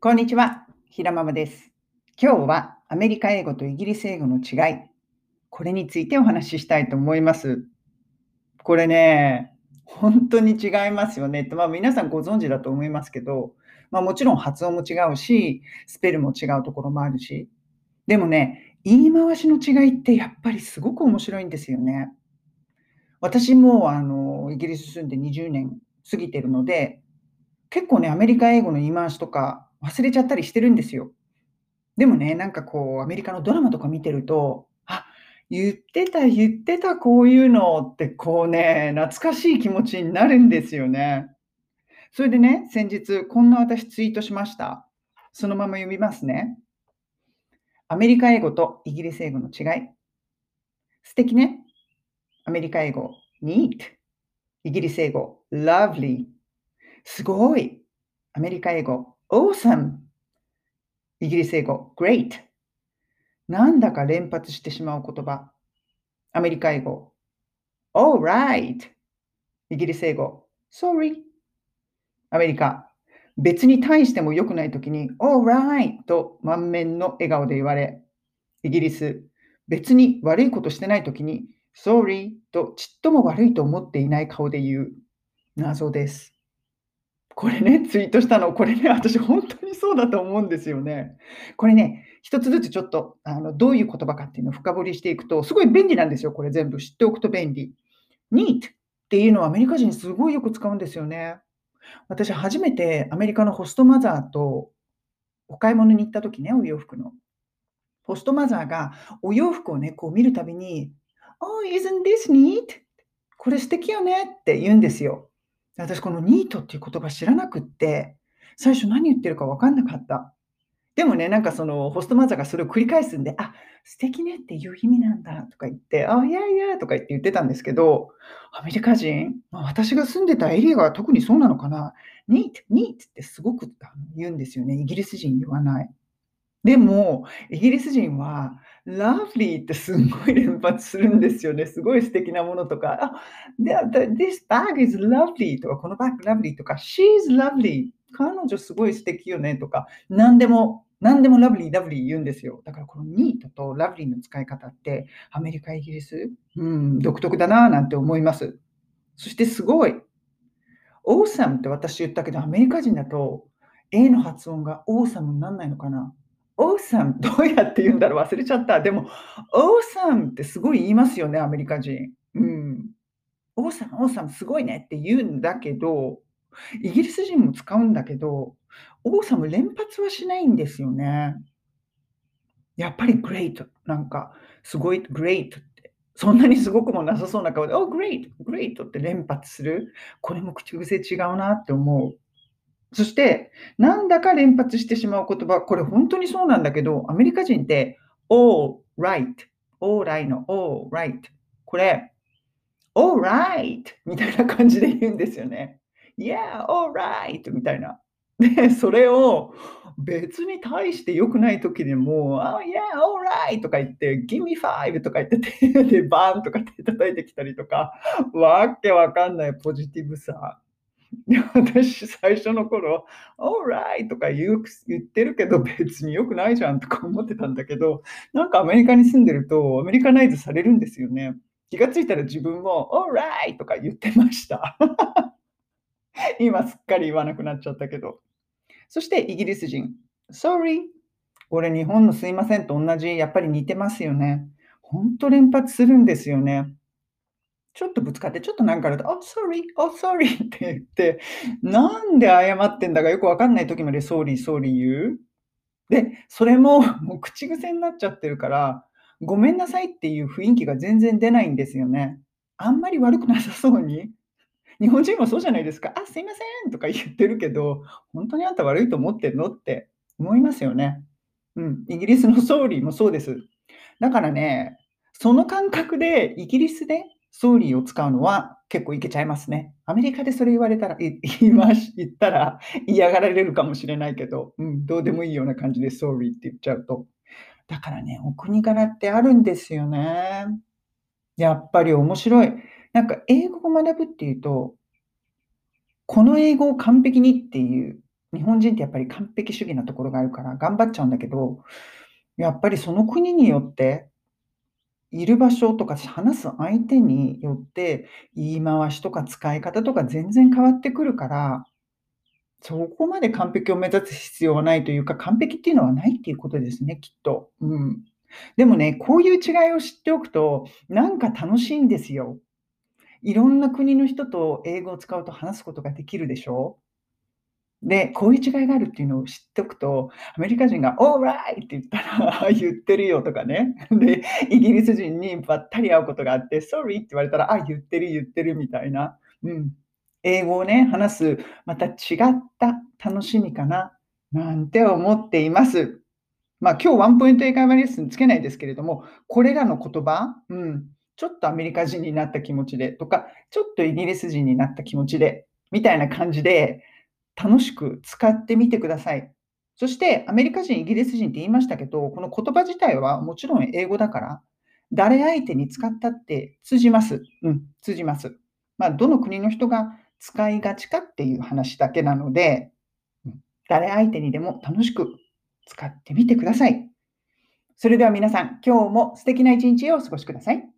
こんにちは、ひらままです。今日はアメリカ英語とイギリス英語の違い、これについてお話ししたいと思います。これね、本当に違いますよね、まあ、皆さんご存知だと思いますけど、まあ、もちろん発音も違うし、スペルも違うところもあるし、でもね、言い回しの違いってやっぱりすごく面白いんですよね。私もあのイギリス住んで20年過ぎてるので、結構ね、アメリカ英語の言い回しとか忘れちゃったりしてるんですよ。でもね、なんかこう、アメリカのドラマとか見てると、あ、言ってた、言ってた、こういうのって、こうね、懐かしい気持ちになるんですよね。それでね、先日、こんな私ツイートしました。そのまま読みますね。アメリカ英語とイギリス英語の違い。素敵ね。アメリカ英語、neat。イギリス英語、lovely。すごい。アメリカ英語、awesome。イギリス英語、great。なんだか連発してしまう言葉。アメリカ英語、alright。イギリス英語、sorry。アメリカ、別に対しても良くないときに、alright と満面の笑顔で言われ、イギリス、別に悪いことしてないときに、sorry とちっとも悪いと思っていない顔で言う。謎です。これね、ツイートしたの、これね、私本当にそうだと思うんですよね。これね、一つずつちょっとあのどういう言葉かっていうのを深掘りしていくと、すごい便利なんですよ、これ全部知っておくと便利。neat っていうのはアメリカ人すごいよく使うんですよね。私初めてアメリカのホストマザーとお買い物に行った時ね、お洋服の。ホストマザーがお洋服をね、こう見るたびに、Oh, isn't this neat? これ素敵よねって言うんですよ。私このニートっていう言葉知らなくって、最初何言ってるか分かんなかった。でもね、なんかそのホストマザーがそれを繰り返すんで、あ、素敵ねっていう意味なんだとか言って、あ、いやいやとか言って言ってたんですけど、アメリカ人、まあ私が住んでたエリアが特にそうなのかな、ニート、ニートってすごく言うんですよね。イギリス人言わない。でも、イギリス人は、lovely ってすんごい連発するんですよね。すごい素敵なものとか、あ、this bag is lovely とか、このバッグ lovely とか、she's lovely 彼女すごい素敵よねとか、何でも、何でも lovely, lovely 言うんですよ。だからこの neat と lovely の使い方って、アメリカ、イギリス、うん、独特だなぁなんて思います。そしてすごい。awesome って私言ったけど、アメリカ人だと A の発音が awesome にならないのかな？Awesome どうやって言うんだろう？忘れちゃった。でも、awesome ってすごい言いますよね、アメリカ人。うん。awesome, awesome すごいねって言うんだけど、イギリス人も使うんだけど、awesome 連発はしないんですよね。やっぱり great なんか、すごい great って。そんなにすごくもなさそうな顔で、oh, great, great って連発する？これも口癖違うなって思う。そして、なんだか連発してしまう言葉、これ本当にそうなんだけど、アメリカ人って、all right, all right の all right。これ、all right みたいな感じで言うんですよね。Yeah, all right みたいな。で、それを別に対して良くない時でも、oh, yeah, all right とか言って、give me five とか言って手でバーンとか手叩いてきたりとか、わけわかんないポジティブさ。で私、最初の頃、alright とか言う言ってるけど、別に良くないじゃんとか思ってたんだけど、なんかアメリカに住んでると、アメリカナイズされるんですよね。気がついたら自分も、alright とか言ってました。今すっかり言わなくなっちゃったけど。そしてイギリス人、sorry。これ日本のすいませんと同じ、やっぱり似てますよね。ほんと連発するんですよね。ちょっとぶつかって、ちょっとなんかあると、oh, sorry, oh, sorry って言って、なんで謝ってんだかよくわかんない時まで sorry, sorry 言う。で、それも もう口癖になっちゃってるから、ごめんなさいっていう雰囲気が全然出ないんですよね。あんまり悪くなさそうに。日本人もそうじゃないですか。あ、すいませんとか言ってるけど、本当にあんた悪いと思ってんの？って思いますよね。うん。イギリスの総理もそうです。だからね、その感覚でイギリスで総理を使うのは結構いけちゃいますね。アメリカでそれ言われたら、言いまし言ったら嫌がられるかもしれないけど、うん、どうでもいいような感じで sorry って言っちゃうと。だからね、お国柄ってあるんですよね。やっぱり面白い。なんか英語を学ぶっていうと、この英語を完璧にっていう日本人ってやっぱり完璧主義なところがあるから頑張っちゃうんだけど、やっぱりその国によって、いる場所とか話す相手によって、言い回しとか使い方とか全然変わってくるから、そこまで完璧を目指す必要はないというか、完璧っていうのはないっていうことですね、きっと。うん。でもね、こういう違いを知っておくと、なんか楽しいんですよ。いろんな国の人と英語を使うと話すことができるでしょ？で、こういう違いがあるっていうのを知っておくと、アメリカ人がオーライって言ったら、言ってるよとかね。で、イギリス人にばったり会うことがあって、sorry って言われたら、あ、言ってる言ってるみたいな。うん。英語をね、話す、また違った楽しみかな、なんて思っています。まあ、今日ワンポイント英会話レッスンつけないですけれども、これらの言葉、うん、ちょっとアメリカ人になった気持ちでとか、ちょっとイギリス人になった気持ちで、みたいな感じで、楽しく使ってみてください。そして、アメリカ人、イギリス人って言いましたけど、この言葉自体はもちろん英語だから、誰相手に使ったって通じます。うん、通じます。まあ、どの国の人が使いがちかっていう話だけなので、誰相手にでも楽しく使ってみてください。それでは皆さん、今日も素敵な一日をお過ごしください。